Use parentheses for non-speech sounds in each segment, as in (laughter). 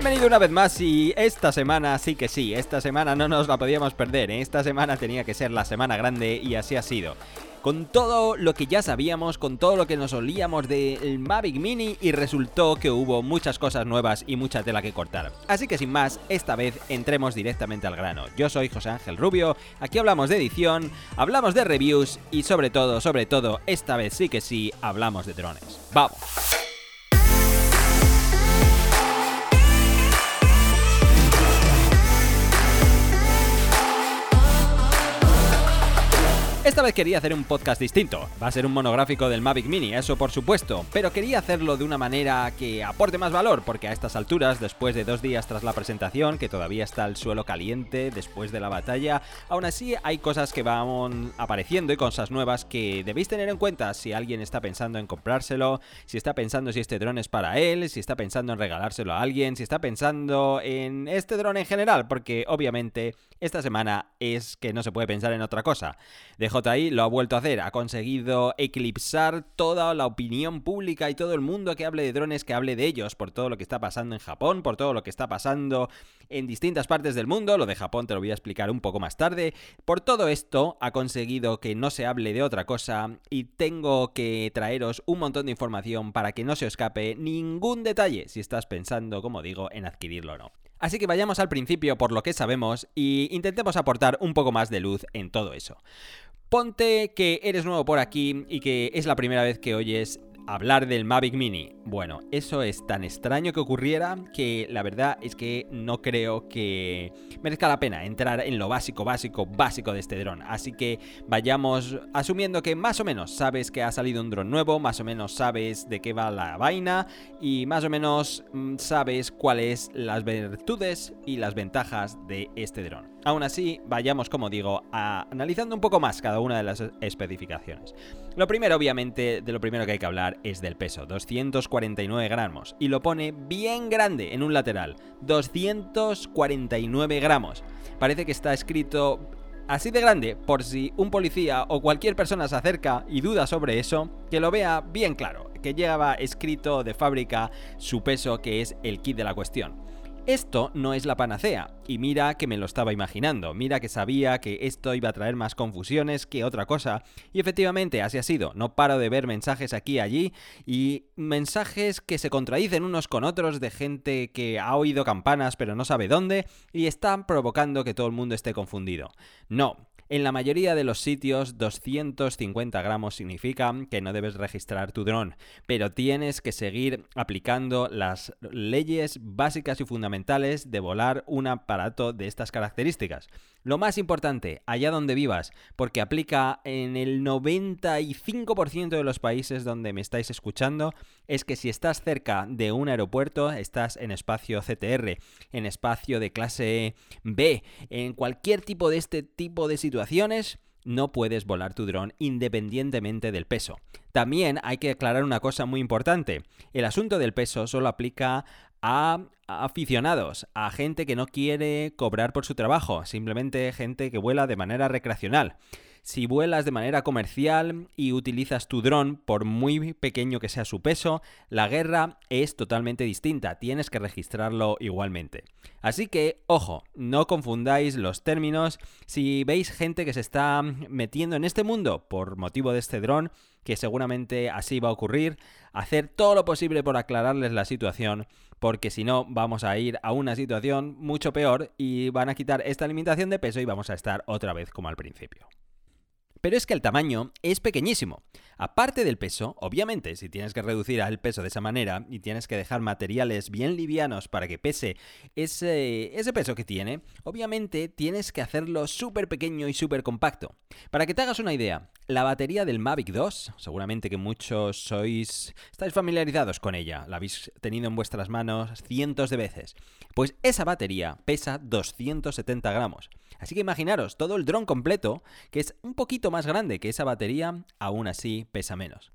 Bienvenido una vez más y esta semana sí que sí, esta semana no nos la podíamos perder, ¿eh? esta semana tenía que ser la semana grande y así ha sido con todo lo que ya sabíamos, con todo lo que nos olíamos del Mavic Mini y resultó que hubo muchas cosas nuevas y mucha tela que cortar. Así que sin más, esta vez entremos directamente al grano. Yo soy José Ángel Rubio, aquí hablamos de edición, hablamos de reviews y sobre todo, sobre todo, esta vez sí que sí, hablamos de drones. ¡Vamos! Esta vez quería hacer un podcast distinto. Va a ser un monográfico del Mavic Mini, eso por supuesto, pero quería hacerlo de una manera que aporte más valor, porque a estas alturas, después de dos días tras la presentación, que todavía está el suelo caliente después de la batalla, aún así hay cosas que van apareciendo y cosas nuevas que debéis tener en cuenta si alguien está pensando en comprárselo, si está pensando si este dron es para él, si está pensando en regalárselo a alguien, si está pensando en este dron en general, porque obviamente esta semana es que no se puede pensar en otra cosa. DJI lo ha vuelto a hacer, ha conseguido eclipsar toda la opinión pública y todo el mundo que hable de drones, que hable de ellos, por todo lo que está pasando en Japón, por todo lo que está pasando en distintas partes del mundo, lo de Japón te lo voy a explicar un poco más tarde. Por todo esto ha conseguido que no se hable de otra cosa y tengo que traeros un montón de información para que no se escape ningún detalle si estás pensando, como digo, en adquirirlo o no. Así que vayamos al principio por lo que sabemos y intentemos aportar un poco más de luz en todo eso. Ponte que eres nuevo por aquí y que es la primera vez que oyes hablar del Mavic Mini. Bueno, eso es tan extraño que ocurriera que la verdad es que no creo que merezca la pena entrar en lo básico, básico, básico de este dron. Así que vayamos asumiendo que más o menos sabes que ha salido un dron nuevo, más o menos sabes de qué va la vaina y más o menos mm, sabes cuáles las virtudes y las ventajas de este dron. Aún así, vayamos, como digo, analizando un poco más cada una de las especificaciones. Lo primero, obviamente, de lo primero que hay que hablar es del peso, 249 gramos, y lo pone bien grande en un lateral, 249 gramos. Parece que está escrito así de grande por si un policía o cualquier persona se acerca y duda sobre eso, que lo vea bien claro, que lleva escrito de fábrica su peso que es el kit de la cuestión. Esto no es la panacea, y mira que me lo estaba imaginando, mira que sabía que esto iba a traer más confusiones que otra cosa, y efectivamente así ha sido, no paro de ver mensajes aquí y allí, y mensajes que se contradicen unos con otros de gente que ha oído campanas pero no sabe dónde, y están provocando que todo el mundo esté confundido. No, en la mayoría de los sitios, 250 gramos significa que no debes registrar tu dron, pero tienes que seguir aplicando las leyes básicas y fundamentales de volar un aparato de estas características. Lo más importante, allá donde vivas, porque aplica en el 95% de los países donde me estáis escuchando, es que si estás cerca de un aeropuerto, estás en espacio CTR, en espacio de clase B, en cualquier tipo de este tipo de situaciones, no puedes volar tu dron independientemente del peso. También hay que aclarar una cosa muy importante. El asunto del peso solo aplica a aficionados, a gente que no quiere cobrar por su trabajo, simplemente gente que vuela de manera recreacional. Si vuelas de manera comercial y utilizas tu dron, por muy pequeño que sea su peso, la guerra es totalmente distinta, tienes que registrarlo igualmente. Así que, ojo, no confundáis los términos. Si veis gente que se está metiendo en este mundo por motivo de este dron, que seguramente así va a ocurrir, hacer todo lo posible por aclararles la situación, porque si no vamos a ir a una situación mucho peor y van a quitar esta limitación de peso y vamos a estar otra vez como al principio. Pero es que el tamaño es pequeñísimo. Aparte del peso, obviamente, si tienes que reducir el peso de esa manera y tienes que dejar materiales bien livianos para que pese ese, ese peso que tiene, obviamente tienes que hacerlo súper pequeño y súper compacto. Para que te hagas una idea, la batería del Mavic 2, seguramente que muchos sois estáis familiarizados con ella, la habéis tenido en vuestras manos cientos de veces. Pues esa batería pesa 270 gramos. Así que imaginaros todo el dron completo, que es un poquito más grande que esa batería, aún así pesa menos.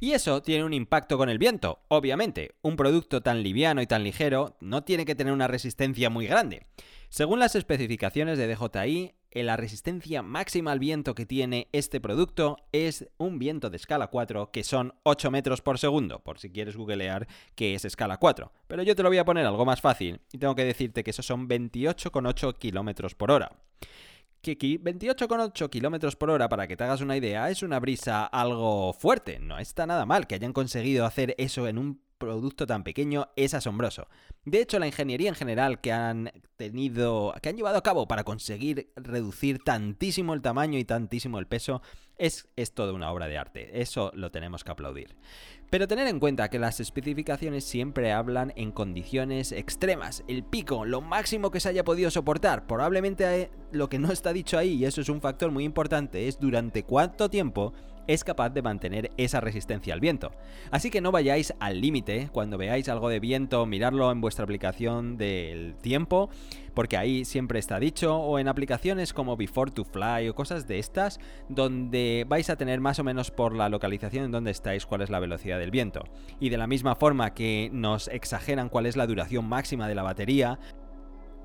Y eso tiene un impacto con el viento. Obviamente, un producto tan liviano y tan ligero no tiene que tener una resistencia muy grande. Según las especificaciones de DJI, la resistencia máxima al viento que tiene este producto es un viento de escala 4 que son 8 metros por segundo, por si quieres googlear qué es escala 4. Pero yo te lo voy a poner algo más fácil y tengo que decirte que esos son 28,8 kilómetros por hora. Que 28,8 kilómetros por hora, para que te hagas una idea, es una brisa algo fuerte. No está nada mal que hayan conseguido hacer eso en un producto tan pequeño es asombroso. De hecho, la ingeniería en general que han tenido, que han llevado a cabo para conseguir reducir tantísimo el tamaño y tantísimo el peso, es, es toda una obra de arte. Eso lo tenemos que aplaudir. Pero tener en cuenta que las especificaciones siempre hablan en condiciones extremas, el pico, lo máximo que se haya podido soportar. Probablemente eh, lo que no está dicho ahí, y eso es un factor muy importante, es durante cuánto tiempo es capaz de mantener esa resistencia al viento. Así que no vayáis al límite cuando veáis algo de viento, mirarlo en vuestra aplicación del tiempo, porque ahí siempre está dicho, o en aplicaciones como Before to Fly o cosas de estas, donde vais a tener más o menos por la localización en donde estáis cuál es la velocidad del viento. Y de la misma forma que nos exageran cuál es la duración máxima de la batería,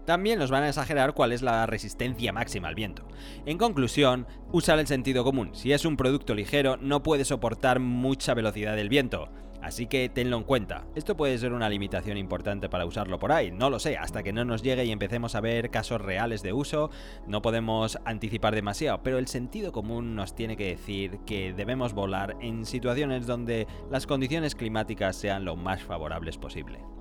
también nos van a exagerar cuál es la resistencia máxima al viento. En conclusión, usar el sentido común. Si es un producto ligero, no puede soportar mucha velocidad del viento. Así que tenlo en cuenta. Esto puede ser una limitación importante para usarlo por ahí, no lo sé, hasta que no nos llegue y empecemos a ver casos reales de uso, no podemos anticipar demasiado, pero el sentido común nos tiene que decir que debemos volar en situaciones donde las condiciones climáticas sean lo más favorables posible.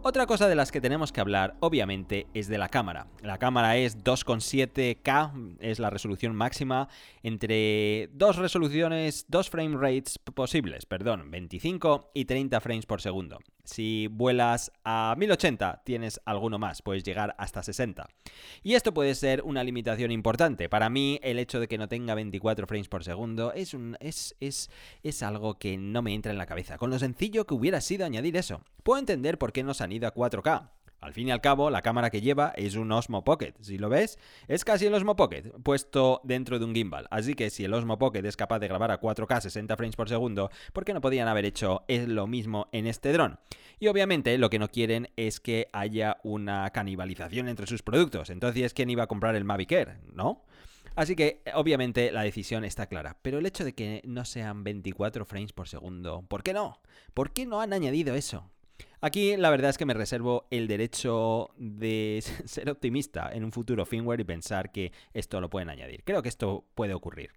Otra cosa de las que tenemos que hablar, obviamente, es de la cámara. La cámara es 2,7K, es la resolución máxima entre dos resoluciones, dos frame rates posibles, perdón, 25 y 30 frames por segundo. Si vuelas a 1080 tienes alguno más, puedes llegar hasta 60. Y esto puede ser una limitación importante. Para mí el hecho de que no tenga 24 frames por segundo es, un, es, algo que no me entra en la cabeza. Con lo sencillo que hubiera sido añadir eso. Puedo entender por qué nos han ido a 4K. Al fin y al cabo, la cámara que lleva es un Osmo Pocket. Si lo ves, es casi el Osmo Pocket, puesto dentro de un gimbal. Así que si el Osmo Pocket es capaz de grabar a 4K 60 frames por segundo, ¿por qué no podían haber hecho lo mismo en este dron? Y obviamente lo que no quieren es que haya una canibalización entre sus productos. Entonces, ¿quién iba a comprar el Mavic Air? ¿No? Así que obviamente la decisión está clara, pero el hecho de que no sean 24 frames por segundo, ¿por qué no? ¿Por qué no han añadido eso? Aquí la verdad es que me reservo el derecho de (laughs) ser optimista en un futuro firmware y pensar que esto lo pueden añadir. Creo que esto puede ocurrir.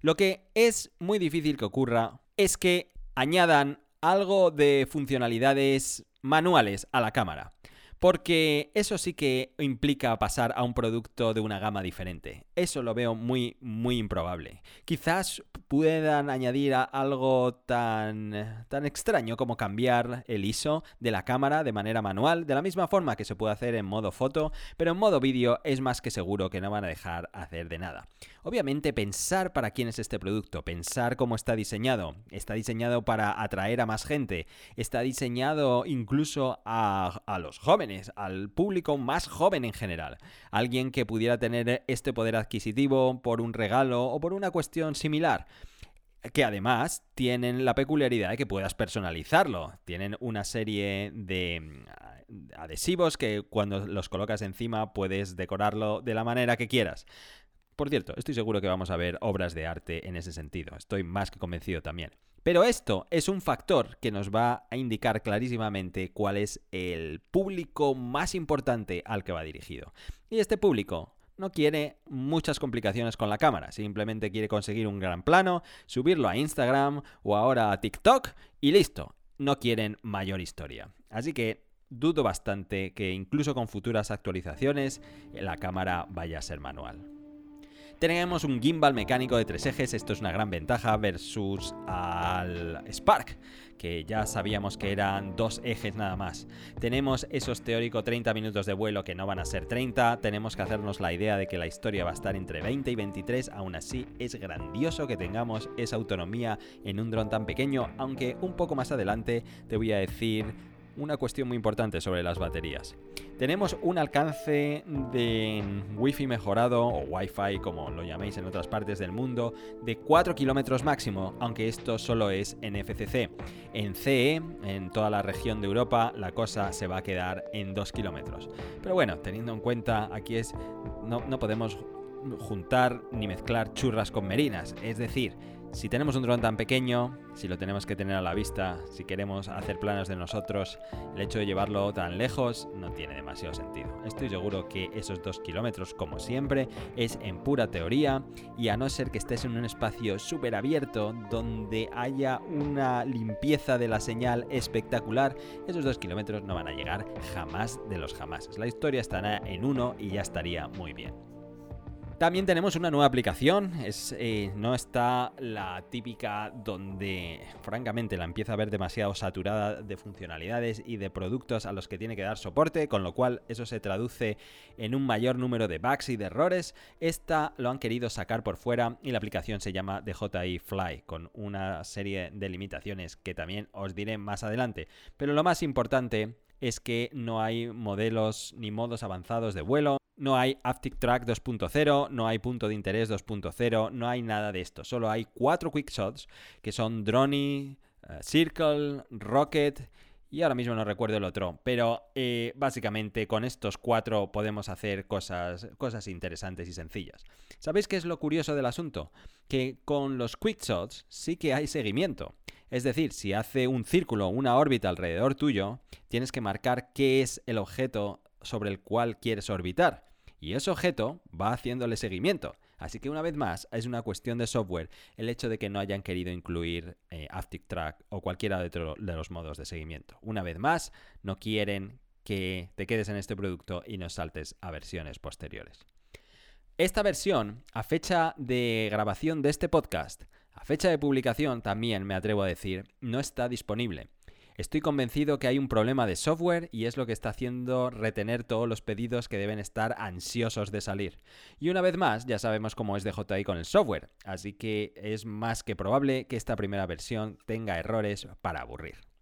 Lo que es muy difícil que ocurra es que añadan algo de funcionalidades manuales a la cámara. Porque eso sí que implica pasar a un producto de una gama diferente. Eso lo veo muy, muy improbable. Quizás puedan añadir algo tan, tan extraño como cambiar el ISO de la cámara de manera manual, de la misma forma que se puede hacer en modo foto, pero en modo vídeo es más que seguro que no van a dejar hacer de nada. Obviamente pensar para quién es este producto, pensar cómo está diseñado. Está diseñado para atraer a más gente, está diseñado incluso a, a los jóvenes al público más joven en general. Alguien que pudiera tener este poder adquisitivo por un regalo o por una cuestión similar que además tienen la peculiaridad de que puedas personalizarlo. Tienen una serie de mm, adhesivos que cuando los colocas encima puedes decorarlo de la manera que quieras. Por cierto, estoy seguro que vamos a ver obras de arte en ese sentido. Estoy más que convencido también. Pero esto es un factor que nos va a indicar clarísimamente cuál es el público más importante al que va dirigido. Y este público no quiere muchas complicaciones con la cámara, simplemente quiere conseguir un gran plano, subirlo a Instagram o ahora a TikTok y listo. No quieren mayor historia. Así que dudo bastante que incluso con futuras actualizaciones la cámara vaya a ser manual. Tenemos un gimbal mecánico de tres ejes, esto es una gran ventaja versus al Spark, que ya sabíamos que eran dos ejes nada más. Tenemos esos teóricos 30 minutos de vuelo que no van a ser 30, tenemos que hacernos la idea de que la historia va a estar entre 20 y 23, aún así es grandioso que tengamos esa autonomía en un dron tan pequeño, aunque un poco más adelante te voy a decir una cuestión muy importante sobre las baterías. Tenemos un alcance de Wi-Fi mejorado o Wi-Fi como lo llaméis en otras partes del mundo de 4 kilómetros máximo, aunque esto solo es en FCC. En CE, en toda la región de Europa, la cosa se va a quedar en 2 kilómetros. Pero bueno, teniendo en cuenta aquí es no, no podemos juntar ni mezclar churras con merinas. Es decir, si tenemos un dron tan pequeño, si lo tenemos que tener a la vista, si queremos hacer planos de nosotros, el hecho de llevarlo tan lejos no tiene demasiado sentido. Estoy seguro que esos dos kilómetros, como siempre, es en pura teoría y a no ser que estés en un espacio súper abierto donde haya una limpieza de la señal espectacular, esos dos kilómetros no van a llegar jamás de los jamás. La historia estará en uno y ya estaría muy bien. También tenemos una nueva aplicación, eh, no está la típica donde francamente la empieza a ver demasiado saturada de funcionalidades y de productos a los que tiene que dar soporte, con lo cual eso se traduce en un mayor número de bugs y de errores. Esta lo han querido sacar por fuera y la aplicación se llama DJI Fly, con una serie de limitaciones que también os diré más adelante. Pero lo más importante es que no hay modelos ni modos avanzados de vuelo, no hay Aptic Track 2.0, no hay punto de interés 2.0, no hay nada de esto. Solo hay cuatro quickshots que son Drony, eh, Circle, Rocket y ahora mismo no recuerdo el otro. Pero eh, básicamente con estos cuatro podemos hacer cosas, cosas interesantes y sencillas. ¿Sabéis qué es lo curioso del asunto? Que con los quickshots sí que hay seguimiento. Es decir, si hace un círculo, una órbita alrededor tuyo, tienes que marcar qué es el objeto sobre el cual quieres orbitar. Y ese objeto va haciéndole seguimiento. Así que una vez más, es una cuestión de software el hecho de que no hayan querido incluir eh, Track o cualquiera de, de los modos de seguimiento. Una vez más, no quieren que te quedes en este producto y no saltes a versiones posteriores. Esta versión, a fecha de grabación de este podcast, a fecha de publicación también me atrevo a decir, no está disponible. Estoy convencido que hay un problema de software y es lo que está haciendo retener todos los pedidos que deben estar ansiosos de salir. Y una vez más, ya sabemos cómo es DJI con el software, así que es más que probable que esta primera versión tenga errores para aburrir.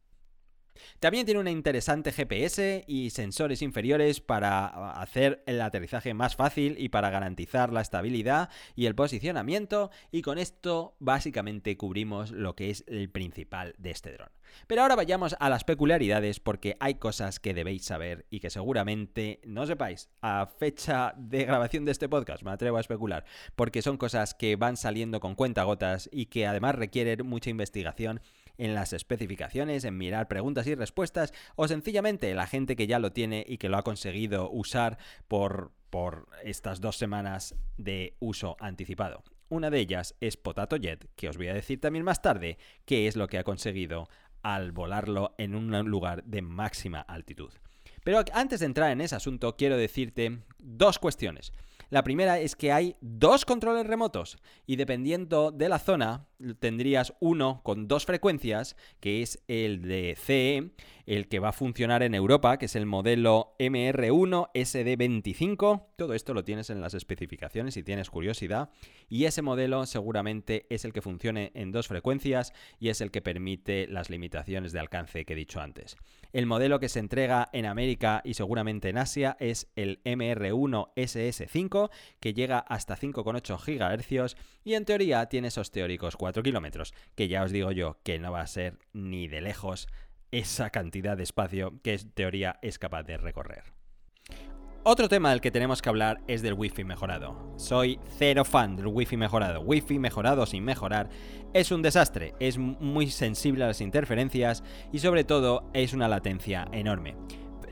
También tiene una interesante GPS y sensores inferiores para hacer el aterrizaje más fácil y para garantizar la estabilidad y el posicionamiento y con esto básicamente cubrimos lo que es el principal de este dron. Pero ahora vayamos a las peculiaridades porque hay cosas que debéis saber y que seguramente no sepáis a fecha de grabación de este podcast, me atrevo a especular, porque son cosas que van saliendo con cuentagotas y que además requieren mucha investigación en las especificaciones, en mirar preguntas y respuestas, o sencillamente la gente que ya lo tiene y que lo ha conseguido usar por, por estas dos semanas de uso anticipado. Una de ellas es Potato Jet, que os voy a decir también más tarde qué es lo que ha conseguido al volarlo en un lugar de máxima altitud. Pero antes de entrar en ese asunto, quiero decirte dos cuestiones. La primera es que hay dos controles remotos y dependiendo de la zona tendrías uno con dos frecuencias, que es el de CE, el que va a funcionar en Europa, que es el modelo MR1 SD25. Todo esto lo tienes en las especificaciones si tienes curiosidad. Y ese modelo seguramente es el que funcione en dos frecuencias y es el que permite las limitaciones de alcance que he dicho antes. El modelo que se entrega en América y seguramente en Asia es el MR1 SS5, que llega hasta 5,8 GHz y en teoría tiene esos teóricos 4 kilómetros, que ya os digo yo que no va a ser ni de lejos esa cantidad de espacio que en teoría es capaz de recorrer. Otro tema del que tenemos que hablar es del Wi-Fi mejorado. Soy cero fan del Wi-Fi mejorado. Wi-Fi mejorado sin mejorar es un desastre, es muy sensible a las interferencias y sobre todo es una latencia enorme.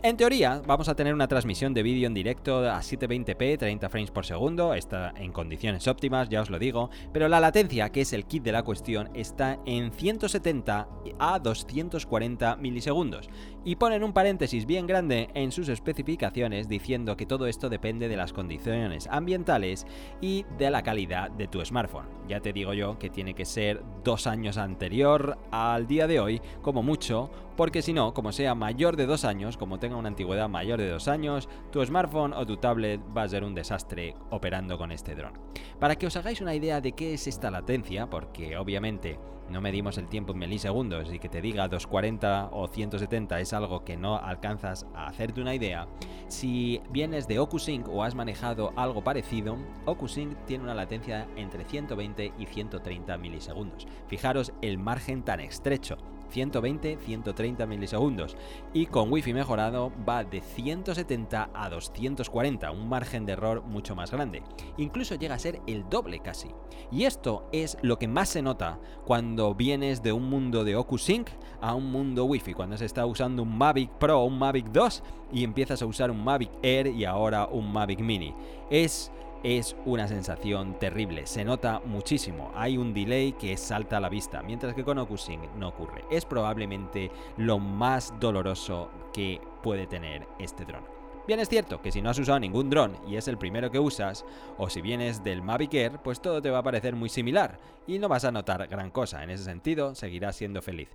En teoría, vamos a tener una transmisión de vídeo en directo a 720p, 30 frames por segundo, está en condiciones óptimas, ya os lo digo, pero la latencia, que es el kit de la cuestión, está en 170 a 240 milisegundos. Y ponen un paréntesis bien grande en sus especificaciones diciendo que todo esto depende de las condiciones ambientales y de la calidad de tu smartphone. Ya te digo yo que tiene que ser dos años anterior al día de hoy, como mucho, porque si no, como sea mayor de dos años, como tenga una antigüedad mayor de dos años, tu smartphone o tu tablet va a ser un desastre operando con este dron. Para que os hagáis una idea de qué es esta latencia, porque obviamente no medimos el tiempo en milisegundos y que te diga 240 o 170 es algo que no alcanzas a hacerte una idea, si vienes de OcuSync o has manejado algo parecido, OcuSync tiene una latencia entre 120 y 130 milisegundos. Fijaros el margen tan estrecho 120-130 milisegundos. Y con Wi-Fi mejorado va de 170 a 240, un margen de error mucho más grande. Incluso llega a ser el doble casi. Y esto es lo que más se nota cuando vienes de un mundo de OcuSync a un mundo Wi-Fi, cuando se está usando un Mavic Pro o un Mavic 2 y empiezas a usar un Mavic Air y ahora un Mavic Mini. Es es una sensación terrible, se nota muchísimo, hay un delay que salta a la vista, mientras que con OcuSync no ocurre. Es probablemente lo más doloroso que puede tener este dron. Bien es cierto que si no has usado ningún dron y es el primero que usas, o si vienes del Mavic Air, pues todo te va a parecer muy similar y no vas a notar gran cosa. En ese sentido, seguirás siendo feliz.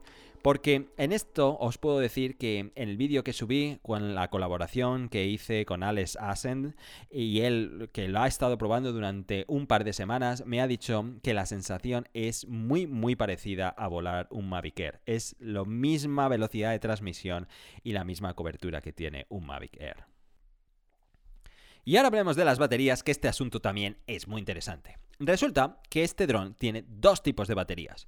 Porque en esto os puedo decir que en el vídeo que subí con la colaboración que hice con Alex Ascend y él que lo ha estado probando durante un par de semanas me ha dicho que la sensación es muy muy parecida a volar un Mavic Air. Es la misma velocidad de transmisión y la misma cobertura que tiene un Mavic Air. Y ahora hablemos de las baterías, que este asunto también es muy interesante. Resulta que este dron tiene dos tipos de baterías.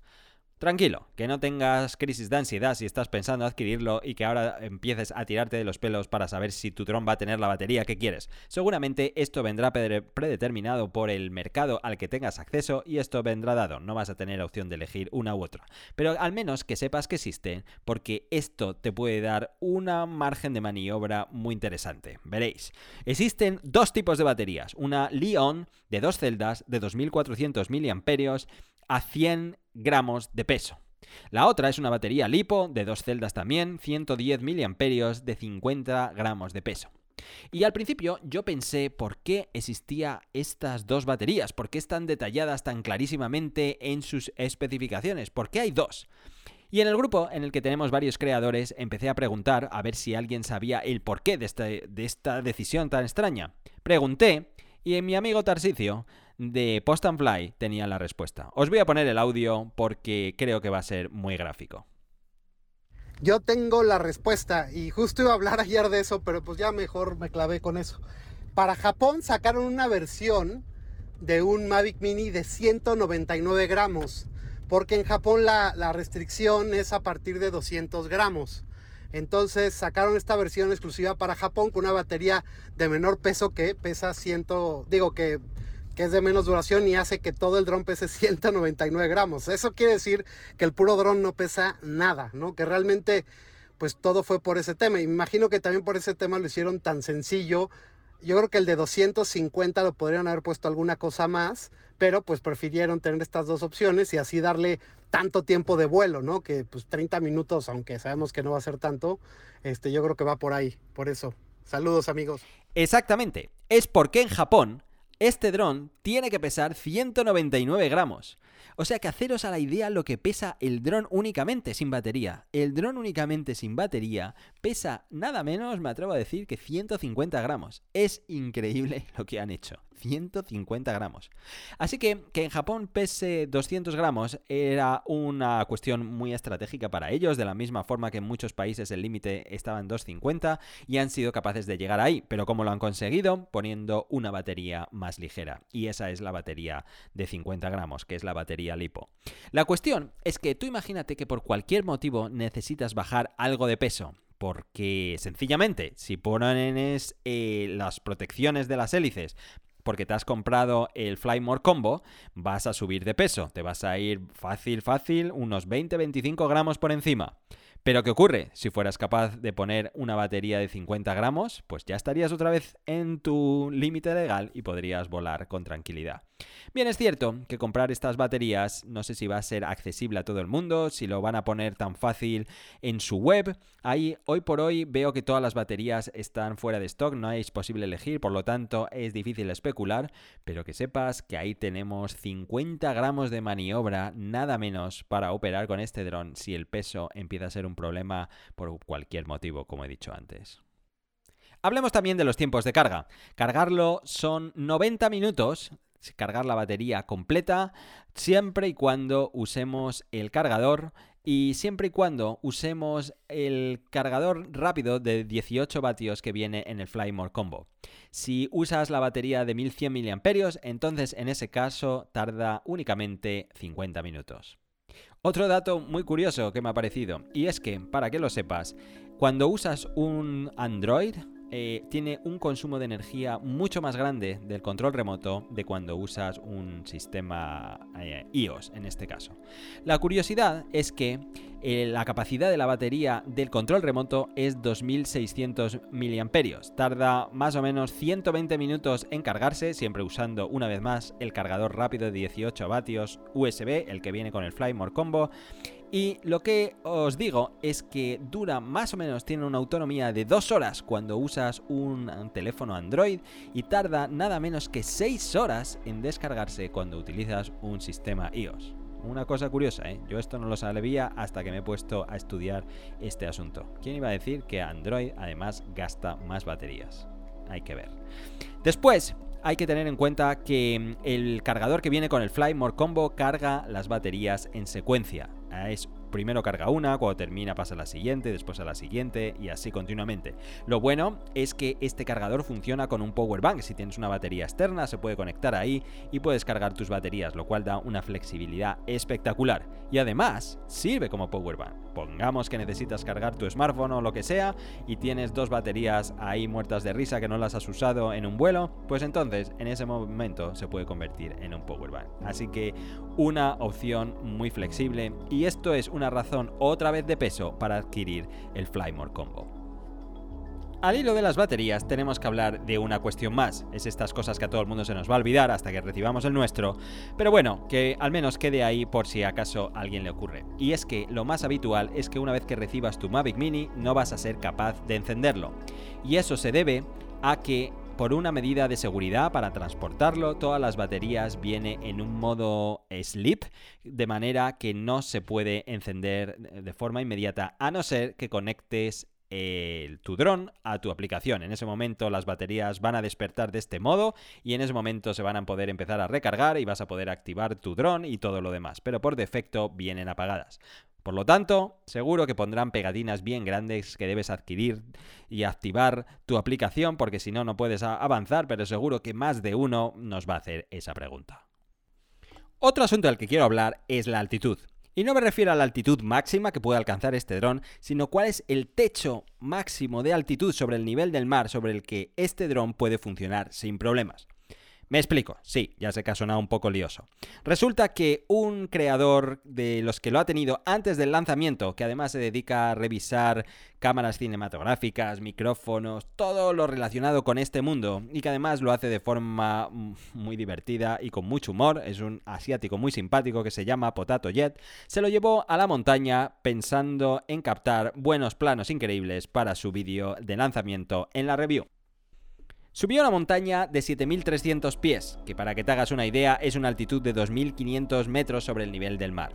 Tranquilo, que no tengas crisis de ansiedad si estás pensando adquirirlo y que ahora empieces a tirarte de los pelos para saber si tu dron va a tener la batería que quieres. Seguramente esto vendrá predeterminado por el mercado al que tengas acceso y esto vendrá dado, no vas a tener opción de elegir una u otra. Pero al menos que sepas que existen porque esto te puede dar una margen de maniobra muy interesante. Veréis, existen dos tipos de baterías, una Li-On de dos celdas de 2400 mAh a 100 gramos de peso. La otra es una batería LiPo de dos celdas también, 110 miliamperios de 50 gramos de peso. Y al principio yo pensé por qué existían estas dos baterías, por qué están detalladas tan clarísimamente en sus especificaciones, por qué hay dos. Y en el grupo en el que tenemos varios creadores empecé a preguntar a ver si alguien sabía el porqué de, este, de esta decisión tan extraña. Pregunté y en mi amigo Tarsicio de Post and Fly tenía la respuesta. Os voy a poner el audio porque creo que va a ser muy gráfico. Yo tengo la respuesta y justo iba a hablar ayer de eso, pero pues ya mejor me clavé con eso. Para Japón sacaron una versión de un Mavic Mini de 199 gramos, porque en Japón la, la restricción es a partir de 200 gramos. Entonces sacaron esta versión exclusiva para Japón con una batería de menor peso que pesa 100, digo que que es de menos duración y hace que todo el dron pese 199 gramos. Eso quiere decir que el puro dron no pesa nada, ¿no? Que realmente pues todo fue por ese tema. Imagino que también por ese tema lo hicieron tan sencillo. Yo creo que el de 250 lo podrían haber puesto alguna cosa más, pero pues prefirieron tener estas dos opciones y así darle tanto tiempo de vuelo, ¿no? Que pues 30 minutos, aunque sabemos que no va a ser tanto, este, yo creo que va por ahí, por eso. Saludos amigos. Exactamente. Es porque en Japón este dron tiene que pesar 199 gramos. O sea que haceros a la idea lo que pesa el dron únicamente sin batería. El dron únicamente sin batería pesa nada menos, me atrevo a decir, que 150 gramos. Es increíble (laughs) lo que han hecho. 150 gramos. Así que que en Japón pese 200 gramos era una cuestión muy estratégica para ellos, de la misma forma que en muchos países el límite estaba en 250 y han sido capaces de llegar ahí. Pero ¿cómo lo han conseguido? Poniendo una batería más ligera. Y esa es la batería de 50 gramos, que es la batería lipo. La cuestión es que tú imagínate que por cualquier motivo necesitas bajar algo de peso porque sencillamente si pones eh, las protecciones de las hélices porque te has comprado el Flymore Combo, vas a subir de peso. Te vas a ir fácil, fácil, unos 20-25 gramos por encima. Pero ¿qué ocurre? Si fueras capaz de poner una batería de 50 gramos, pues ya estarías otra vez en tu límite legal y podrías volar con tranquilidad. Bien, es cierto que comprar estas baterías no sé si va a ser accesible a todo el mundo, si lo van a poner tan fácil en su web. Ahí, hoy por hoy veo que todas las baterías están fuera de stock, no es posible elegir, por lo tanto es difícil especular, pero que sepas que ahí tenemos 50 gramos de maniobra, nada menos, para operar con este dron si el peso empieza a ser un problema por cualquier motivo, como he dicho antes. Hablemos también de los tiempos de carga. Cargarlo son 90 minutos cargar la batería completa siempre y cuando usemos el cargador y siempre y cuando usemos el cargador rápido de 18 vatios que viene en el Flymore Combo. Si usas la batería de 1100 mAh, entonces en ese caso tarda únicamente 50 minutos. Otro dato muy curioso que me ha parecido, y es que, para que lo sepas, cuando usas un Android, eh, tiene un consumo de energía mucho más grande del control remoto de cuando usas un sistema eh, iOS en este caso. La curiosidad es que eh, la capacidad de la batería del control remoto es 2600 mAh. Tarda más o menos 120 minutos en cargarse, siempre usando una vez más el cargador rápido de 18 vatios USB, el que viene con el Flymore Combo. Y lo que os digo es que dura más o menos, tiene una autonomía de 2 horas cuando usas un, teléfono Android y tarda nada menos que 6 horas en descargarse cuando utilizas un sistema iOS. Una cosa curiosa, ¿eh? yo esto no lo sabía hasta que me he puesto a estudiar este asunto. ¿Quién iba a decir que Android además gasta más baterías? Hay que ver. Después, hay que tener en cuenta que el cargador que viene con el Fly More Combo carga las baterías en secuencia. Es primero carga una, cuando termina pasa a la siguiente, después a la siguiente y así continuamente. Lo bueno es que este cargador funciona con un power bank. Si tienes una batería externa se puede conectar ahí y puedes cargar tus baterías, lo cual da una flexibilidad espectacular. Y además sirve como power bank. Pongamos que necesitas cargar tu smartphone o lo que sea y tienes dos baterías ahí muertas de risa que no las has usado en un vuelo, pues entonces en ese momento se puede convertir en un power bank. Así que una opción muy flexible y esto es una razón otra vez de peso para adquirir el Flymore Combo. Al hilo de las baterías tenemos que hablar de una cuestión más. Es estas cosas que a todo el mundo se nos va a olvidar hasta que recibamos el nuestro. Pero bueno, que al menos quede ahí por si acaso alguien le ocurre. Y es que lo más habitual es que una vez que recibas tu Mavic Mini no vas a ser capaz de encenderlo. Y eso se debe a que por una medida de seguridad para transportarlo, todas las baterías vienen en un modo sleep, de manera que no se puede encender de forma inmediata, a no ser que conectes el, tu dron a tu aplicación. En ese momento las baterías van a despertar de este modo y en ese momento se van a poder empezar a recargar y vas a poder activar tu dron y todo lo demás, pero por defecto vienen apagadas. Por lo tanto, seguro que pondrán pegatinas bien grandes que debes adquirir y activar tu aplicación porque si no, no puedes avanzar, pero seguro que más de uno nos va a hacer esa pregunta. Otro asunto del que quiero hablar es la altitud. Y no me refiero a la altitud máxima que puede alcanzar este dron, sino cuál es el techo máximo de altitud sobre el nivel del mar sobre el que este dron puede funcionar sin problemas. Me explico, sí, ya sé que ha sonado un poco lioso. Resulta que un creador de los que lo ha tenido antes del lanzamiento, que además se dedica a revisar cámaras cinematográficas, micrófonos, todo lo relacionado con este mundo, y que además lo hace de forma muy divertida y con mucho humor, es un asiático muy simpático que se llama Potato Jet, se lo llevó a la montaña pensando en captar buenos planos increíbles para su vídeo de lanzamiento en la review. Subió a una montaña de 7.300 pies, que para que te hagas una idea es una altitud de 2.500 metros sobre el nivel del mar.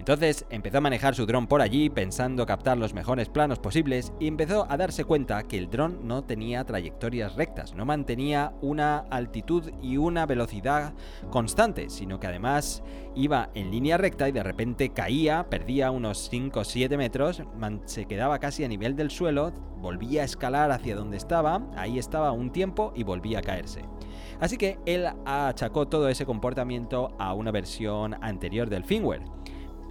Entonces empezó a manejar su dron por allí pensando captar los mejores planos posibles y empezó a darse cuenta que el dron no tenía trayectorias rectas, no mantenía una altitud y una velocidad constante, sino que además iba en línea recta y de repente caía, perdía unos 5 o 7 metros, se quedaba casi a nivel del suelo, volvía a escalar hacia donde estaba, ahí estaba un tiempo y volvía a caerse. Así que él achacó todo ese comportamiento a una versión anterior del firmware.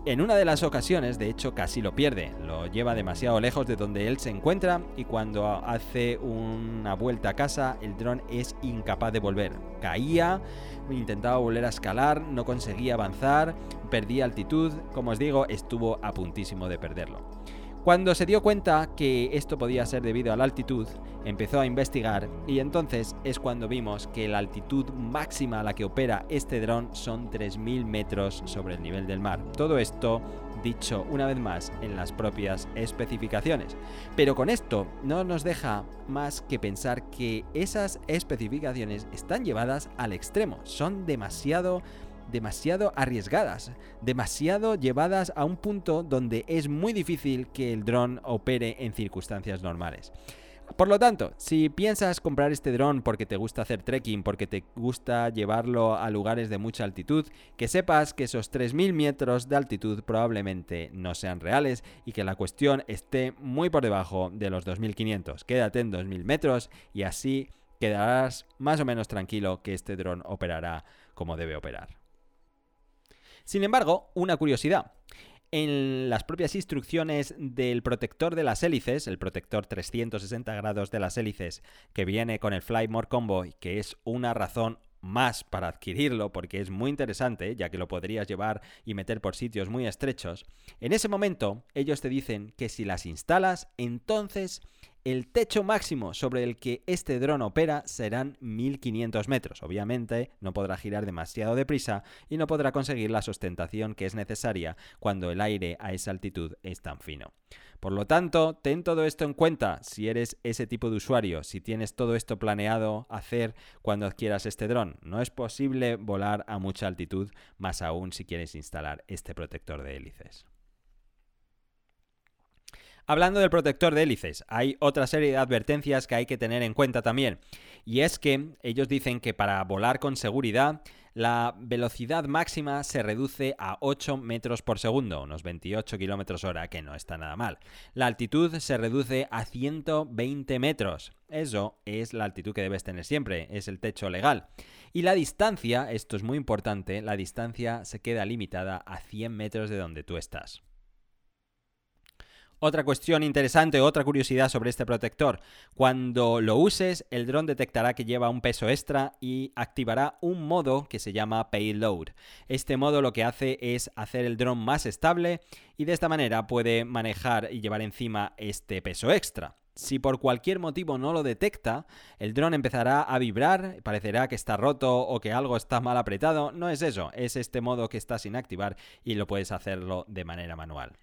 En una de las ocasiones, de hecho, casi lo pierde, lo lleva demasiado lejos de donde él se encuentra y cuando hace una vuelta a casa, el dron es incapaz de volver. Caía, intentaba volver a escalar, no conseguía avanzar, perdía altitud, como os digo, estuvo a puntísimo de perderlo. Cuando se dio cuenta que esto podía ser debido a la altitud, empezó a investigar y entonces es cuando vimos que la altitud máxima a la que opera este dron son 3.000 metros sobre el nivel del mar. Todo esto dicho una vez más en las propias especificaciones. Pero con esto no nos deja más que pensar que esas especificaciones están llevadas al extremo, son demasiado demasiado arriesgadas, demasiado llevadas a un punto donde es muy difícil que el dron opere en circunstancias normales. Por lo tanto, si piensas comprar este dron porque te gusta hacer trekking, porque te gusta llevarlo a lugares de mucha altitud, que sepas que esos 3.000 metros de altitud probablemente no sean reales y que la cuestión esté muy por debajo de los 2.500. Quédate en 2.000 metros y así quedarás más o menos tranquilo que este dron operará como debe operar. Sin embargo, una curiosidad. En las propias instrucciones del protector de las hélices, el protector 360 grados de las hélices que viene con el Flymore Combo, que es una razón más para adquirirlo porque es muy interesante, ya que lo podrías llevar y meter por sitios muy estrechos, en ese momento ellos te dicen que si las instalas, entonces el techo máximo sobre el que este dron opera serán 1500 metros. Obviamente no podrá girar demasiado deprisa y no podrá conseguir la sustentación que es necesaria cuando el aire a esa altitud es tan fino. Por lo tanto, ten todo esto en cuenta si eres ese tipo de usuario, si tienes todo esto planeado hacer cuando adquieras este dron. No es posible volar a mucha altitud, más aún si quieres instalar este protector de hélices. Hablando del protector de hélices, hay otra serie de advertencias que hay que tener en cuenta también. Y es que ellos dicen que para volar con seguridad, la velocidad máxima se reduce a 8 metros por segundo, unos 28 kilómetros hora, que no está nada mal. La altitud se reduce a 120 metros. Eso es la altitud que debes tener siempre, es el techo legal. Y la distancia, esto es muy importante, la distancia se queda limitada a 100 metros de donde tú estás. Otra cuestión interesante, otra curiosidad sobre este protector. Cuando lo uses, el dron detectará que lleva un peso extra y activará un modo que se llama Payload. Este modo lo que hace es hacer el dron más estable y de esta manera puede manejar y llevar encima este peso extra. Si por cualquier motivo no lo detecta, el dron empezará a vibrar, parecerá que está roto o que algo está mal apretado. No es eso, es este modo que está sin activar y lo puedes hacerlo de manera manual.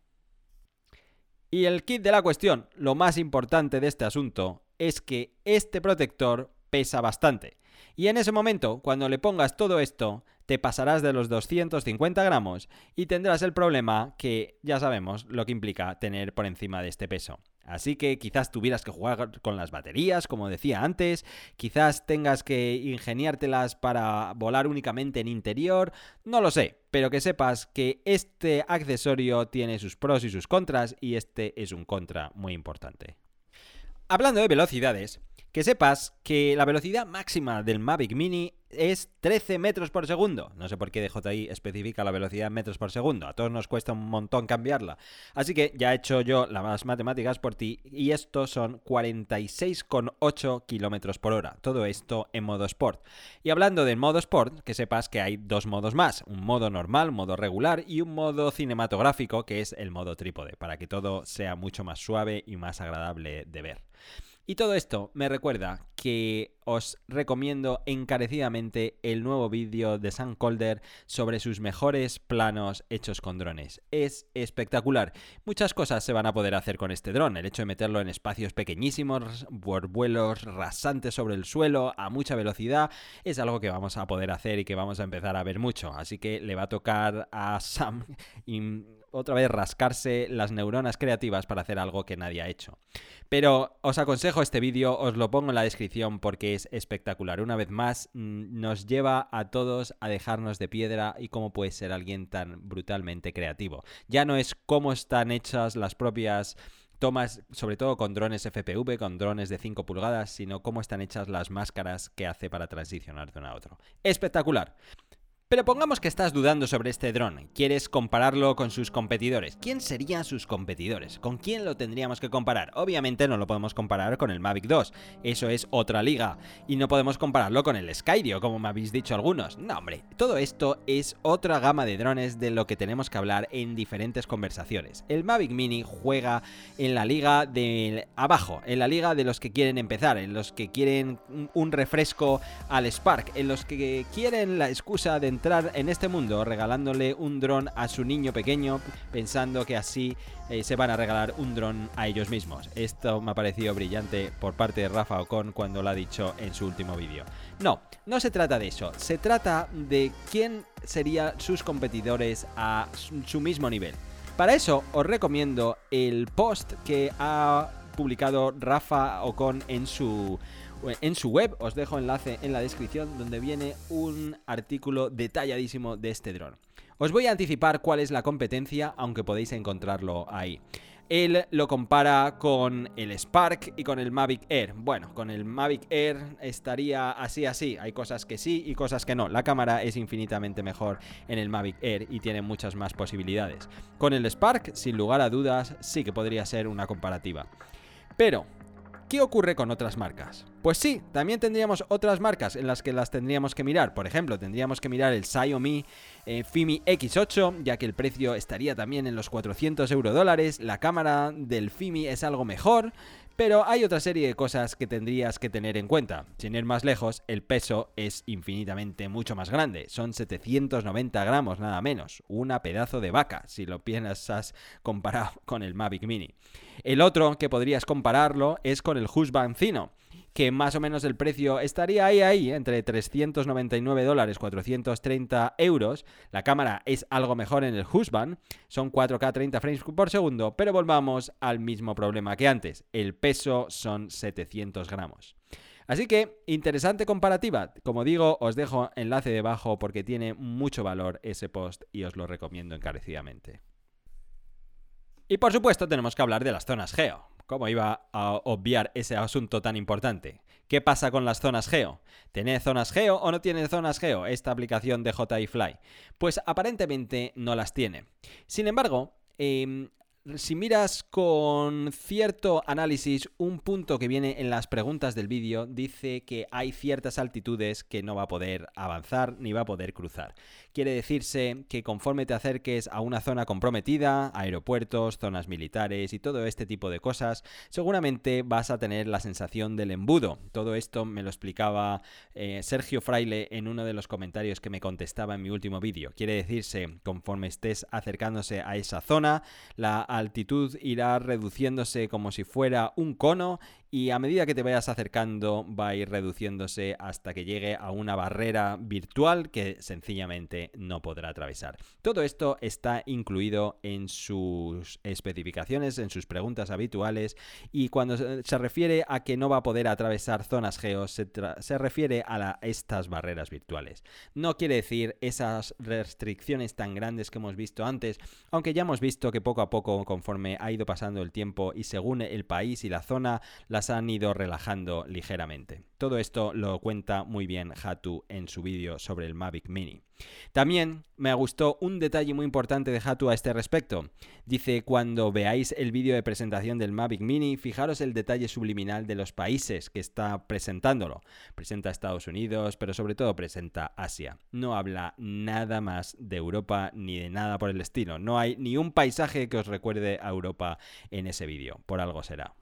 Y el kit de la cuestión, lo más importante de este asunto, es que este protector pesa bastante. Y en ese momento, cuando le pongas todo esto, te pasarás de los 250 gramos y tendrás el problema que ya sabemos lo que implica tener por encima de este peso. Así que quizás tuvieras que jugar con las baterías, como decía antes, quizás tengas que ingeniártelas para volar únicamente en interior, no lo sé, pero que sepas que este accesorio tiene sus pros y sus contras y este es un contra muy importante. Hablando de velocidades, que sepas que la velocidad máxima del Mavic Mini es 13 metros por segundo. No sé por qué DJI especifica la velocidad en metros por segundo. A todos nos cuesta un montón cambiarla. Así que ya he hecho yo las matemáticas por ti y esto son 46,8 kilómetros por hora. Todo esto en modo Sport. Y hablando del modo Sport, que sepas que hay dos modos más. Un modo normal, modo regular y un modo cinematográfico que es el modo trípode, para que todo sea mucho más suave y más agradable de ver. Y todo esto me recuerda que os recomiendo encarecidamente el nuevo vídeo de Sam Calder sobre sus mejores planos hechos con drones. Es espectacular. Muchas cosas se van a poder hacer con este dron. El hecho de meterlo en espacios pequeñísimos, vuelos rasantes sobre el suelo, a mucha velocidad, es algo que vamos a poder hacer y que vamos a empezar a ver mucho. Así que le va a tocar a Sam (laughs) otra vez rascarse las neuronas creativas para hacer algo que nadie ha hecho. Pero os aconsejo este vídeo, os lo pongo en la descripción porque es espectacular. Una vez más, mm, nos lleva a todos a dejarnos de piedra y cómo puede ser alguien tan brutalmente creativo. Ya no es cómo están hechas las propias tomas, sobre todo con drones FPV, con drones de 5 pulgadas, sino cómo están hechas las máscaras que hace para transicionar de uno a otro. Espectacular. Pero pongamos que estás dudando sobre este dron, quieres compararlo con sus competidores. ¿Quién serían sus competidores? ¿Con quién lo tendríamos que comparar? Obviamente no lo podemos comparar con el Mavic 2, eso es otra liga. Y no podemos compararlo con el Skydio, como me habéis dicho algunos. No, hombre, todo esto es otra gama de drones de lo que tenemos que hablar en diferentes conversaciones. El Mavic Mini juega en la liga de abajo, en la liga de los que quieren empezar, en los que quieren un refresco al Spark, en los que quieren la excusa de entrar en este mundo regalándole un dron a su niño pequeño, pensando que así eh, se van a regalar un dron a ellos mismos. Esto me ha parecido brillante por parte de Rafa Ocon cuando lo ha dicho en su último vídeo. No, no se trata de eso, se trata de quién serían sus competidores a su mismo nivel. Para eso os recomiendo el post que ha publicado Rafa Ocon en su en su web. Os dejo enlace en la descripción donde viene un artículo detalladísimo de este dron. Os voy a anticipar cuál es la competencia, aunque podéis encontrarlo ahí. Él lo compara con el Spark y con el Mavic Air. Bueno, con el Mavic Air estaría así así. Hay cosas que sí y cosas que no. La cámara es infinitamente mejor en el Mavic Air y tiene muchas más posibilidades. Con el Spark, sin lugar a dudas, sí que podría ser una comparativa. Pero, ¿Qué ocurre con otras marcas? Pues sí, también tendríamos otras marcas en las que las tendríamos que mirar. Por ejemplo, tendríamos que mirar el Xiaomi eh, Fimi X8, ya que el precio estaría también en los 400 euro dólares. La cámara del Fimi es algo mejor, pero hay otra serie de cosas que tendrías que tener en cuenta. Sin ir más lejos, el peso es infinitamente mucho más grande. Son 790 gramos nada menos. Una pedazo de vaca, si lo piensas comparado (laughs) con el Mavic Mini. El otro que podrías compararlo es con el Husqvarna Zino que más o menos el precio estaría ahí, ahí, entre 399 dólares, 430 euros. La cámara es algo mejor en el Husband, son 4K 30 frames por segundo, pero volvamos al mismo problema que antes, el peso son 700 gramos. Así que, interesante comparativa. Como digo, os dejo enlace debajo porque tiene mucho valor ese post y os lo recomiendo encarecidamente. Y por supuesto tenemos que hablar de las zonas geo. ¿Cómo iba a obviar ese asunto tan importante? ¿Qué pasa con las zonas geo? ¿Tiene zonas geo o no tiene zonas geo esta aplicación de JI Fly? Pues aparentemente no las tiene. Sin embargo, em, si miras con cierto análisis un punto que viene en las preguntas del vídeo, dice que hay ciertas altitudes que no va a poder avanzar ni va a poder cruzar. Quiere decirse que conforme te acerques a una zona comprometida, aeropuertos, zonas militares y todo este tipo de cosas, seguramente vas a tener la sensación del embudo. Todo esto me lo explicaba eh, Sergio Fraile en uno de los comentarios que me contestaba en mi último vídeo. Quiere decirse, conforme estés acercándose a esa zona, la altitud irá reduciéndose como si fuera un cono y a medida que te vayas acercando va a ir reduciéndose hasta que llegue a una barrera virtual que sencillamente no podrá atravesar. Todo esto está incluido en sus especificaciones, en sus preguntas habituales y cuando se refiere a que no va a poder atravesar zonas geos se, refiere a estas barreras virtuales. No quiere decir esas restricciones tan grandes que hemos visto antes, aunque ya hemos visto que poco a poco conforme ha ido pasando el tiempo y según el país y la zona, las han ido relajando ligeramente. Todo esto lo cuenta muy bien Hatu en su vídeo sobre el Mavic Mini. También me gustó un detalle muy importante de Hatu a este respecto. Dice, cuando veáis el vídeo de presentación del Mavic Mini, fijaros el detalle subliminal de los países que está presentándolo. Presenta Estados Unidos, pero sobre todo presenta Asia. No habla nada más de Europa ni de nada por el estilo. No hay ni un paisaje que os recuerde a Europa en ese vídeo. Por algo será.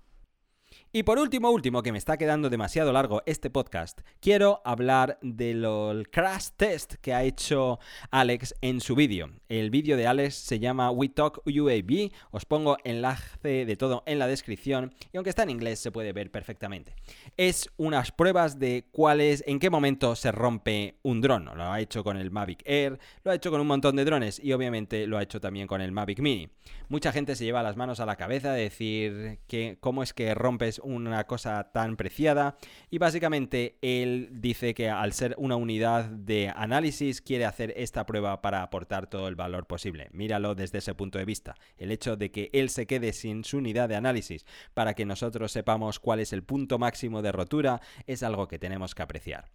Y por último, último, que me está quedando demasiado largo este podcast, quiero hablar del crash test que ha hecho Alex en su vídeo. El vídeo de Alex se llama We Talk UAV, os pongo enlace de todo en la descripción y aunque está en inglés se puede ver perfectamente. Es unas pruebas de cuál es, en qué momento se rompe un dron. Lo ha hecho con el Mavic Air, lo ha hecho con un montón de drones y obviamente lo ha hecho también con el Mavic Mini. Mucha gente se lleva las manos a la cabeza de decir que cómo es que rompes una cosa tan preciada y básicamente él dice que al ser una unidad de análisis quiere hacer esta prueba para aportar todo el valor posible. Míralo desde ese punto de vista. El hecho de que él se quede sin su unidad de análisis para que nosotros sepamos cuál es el punto máximo de rotura es algo que tenemos que apreciar.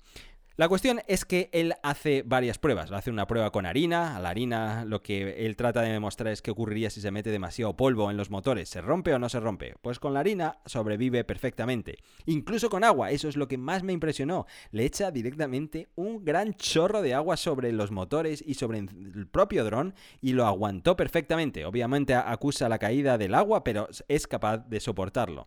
La cuestión es que él hace varias pruebas. Hace una prueba con harina. A la harina lo que él trata de demostrar es qué ocurriría si se mete demasiado polvo en los motores. ¿Se rompe o no se rompe? Pues con la harina sobrevive perfectamente. Incluso con agua. Eso es lo que más me impresionó. Le echa directamente un gran chorro de agua sobre los motores y sobre el propio dron y lo aguantó perfectamente. Obviamente acusa la caída del agua, pero es capaz de soportarlo.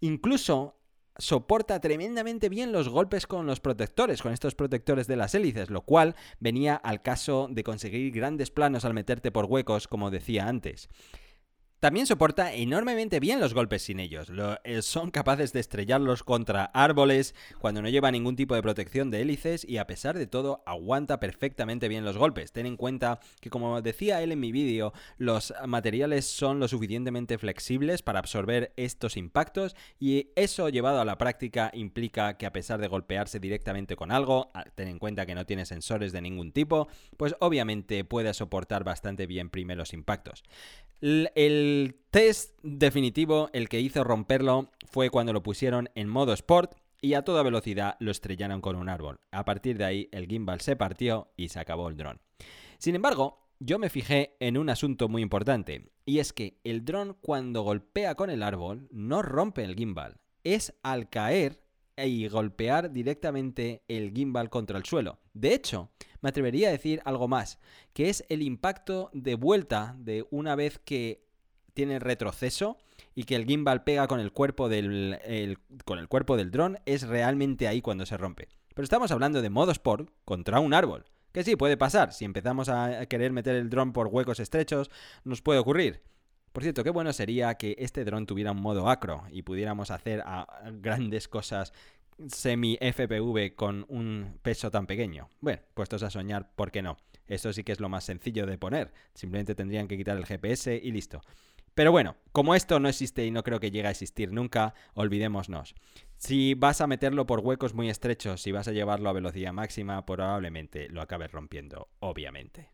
Incluso soporta tremendamente bien los golpes con los protectores, con estos protectores de las hélices, lo cual venía al caso de conseguir grandes planos al meterte por huecos, como decía antes. También soporta enormemente bien los golpes sin ellos. Eh, son capaces de estrellarlos contra árboles cuando no lleva ningún tipo de protección de hélices y a pesar de todo aguanta perfectamente bien los golpes. Ten en cuenta que como decía él en mi vídeo, los materiales son lo suficientemente flexibles para absorber estos impactos y eso llevado a la práctica implica que a pesar de golpearse directamente con algo, ten en cuenta que no tiene sensores de ningún tipo, pues obviamente puede soportar bastante bien primeros impactos. El test definitivo, el que hizo romperlo, fue cuando lo pusieron en modo sport y a toda velocidad lo estrellaron con un árbol. A partir de ahí el gimbal se partió y se acabó el dron. Sin embargo, yo me fijé en un asunto muy importante, y es que el dron cuando golpea con el árbol no rompe el gimbal, es al caer y golpear directamente el gimbal contra el suelo. De hecho, me atrevería a decir algo más, que es el impacto de vuelta de una vez que tiene retroceso y que el gimbal pega con el cuerpo del, con el cuerpo del dron, es realmente ahí cuando se rompe. Pero estamos hablando de modo sport contra un árbol. Que sí, puede pasar. Si empezamos a querer meter el dron por huecos estrechos, nos puede ocurrir. Por cierto, qué bueno sería que este dron tuviera un modo acro y pudiéramos hacer grandes cosas semi FPV con un peso tan pequeño. Bueno, puestos a soñar, ¿por qué no? Esto sí que es lo más sencillo de poner. Simplemente tendrían que quitar el GPS y listo. Pero bueno, como esto no existe y no creo que llegue a existir nunca, olvidémonos. Si vas a meterlo por huecos muy estrechos, si vas a llevarlo a velocidad máxima, probablemente lo acabes rompiendo, obviamente.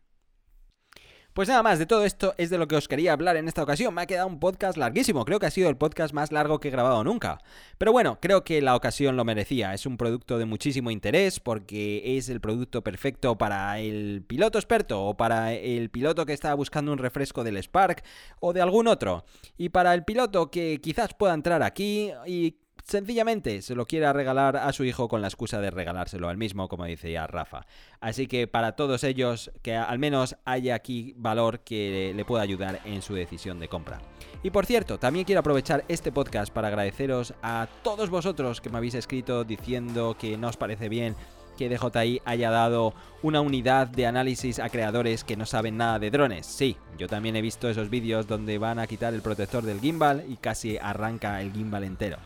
Pues nada más, de todo esto es de lo que os quería hablar en esta ocasión. Me ha quedado un podcast larguísimo, creo que ha sido el podcast más largo que he grabado nunca. Pero bueno, creo que la ocasión lo merecía. Es un producto de muchísimo interés porque es el producto perfecto para el piloto experto o para el piloto que está buscando un refresco del Spark o de algún otro. Y para el piloto que quizás pueda entrar aquí y sencillamente se lo quiera regalar a su hijo con la excusa de regalárselo al mismo, como decía Rafa. Así que para todos ellos, que al menos haya aquí valor que le pueda ayudar en su decisión de compra. Y por cierto, también quiero aprovechar este podcast para agradeceros a todos vosotros que me habéis escrito diciendo que no os parece bien que DJI haya dado una unidad de análisis a creadores que no saben nada de drones. Sí, yo también he visto esos vídeos donde van a quitar el protector del gimbal y casi arranca el gimbal entero.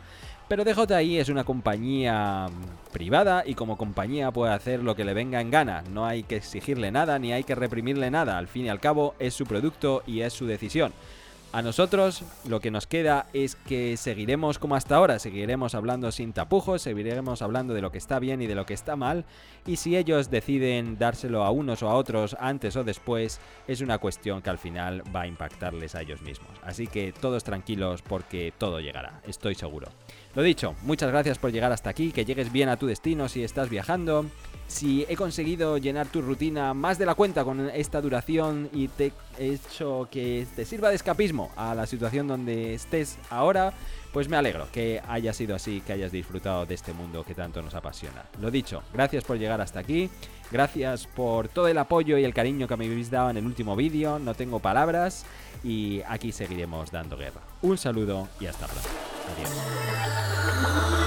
Pero DJI es una compañía privada y como compañía puede hacer lo que le venga en gana. No hay que exigirle nada ni hay que reprimirle nada. Al fin y al cabo es su producto y es su decisión. A nosotros lo que nos queda es que seguiremos como hasta ahora, seguiremos hablando sin tapujos, seguiremos hablando de lo que está bien y de lo que está mal, y si ellos deciden dárselo a unos o a otros antes o después, es una cuestión que al final va a impactarles a ellos mismos. Así que todos tranquilos porque todo llegará, estoy seguro. Lo dicho, muchas gracias por llegar hasta aquí, que llegues bien a tu destino si estás viajando. Si he conseguido llenar tu rutina más de la cuenta con esta duración y te he hecho que te sirva de escapismo a la situación donde estés ahora, pues me alegro que haya sido así, que hayas disfrutado de este mundo que tanto nos apasiona. Lo dicho, gracias por llegar hasta aquí, gracias por todo el apoyo y el cariño que me habéis dado en el último vídeo, no tengo palabras y aquí seguiremos dando guerra. Un saludo y hasta pronto. り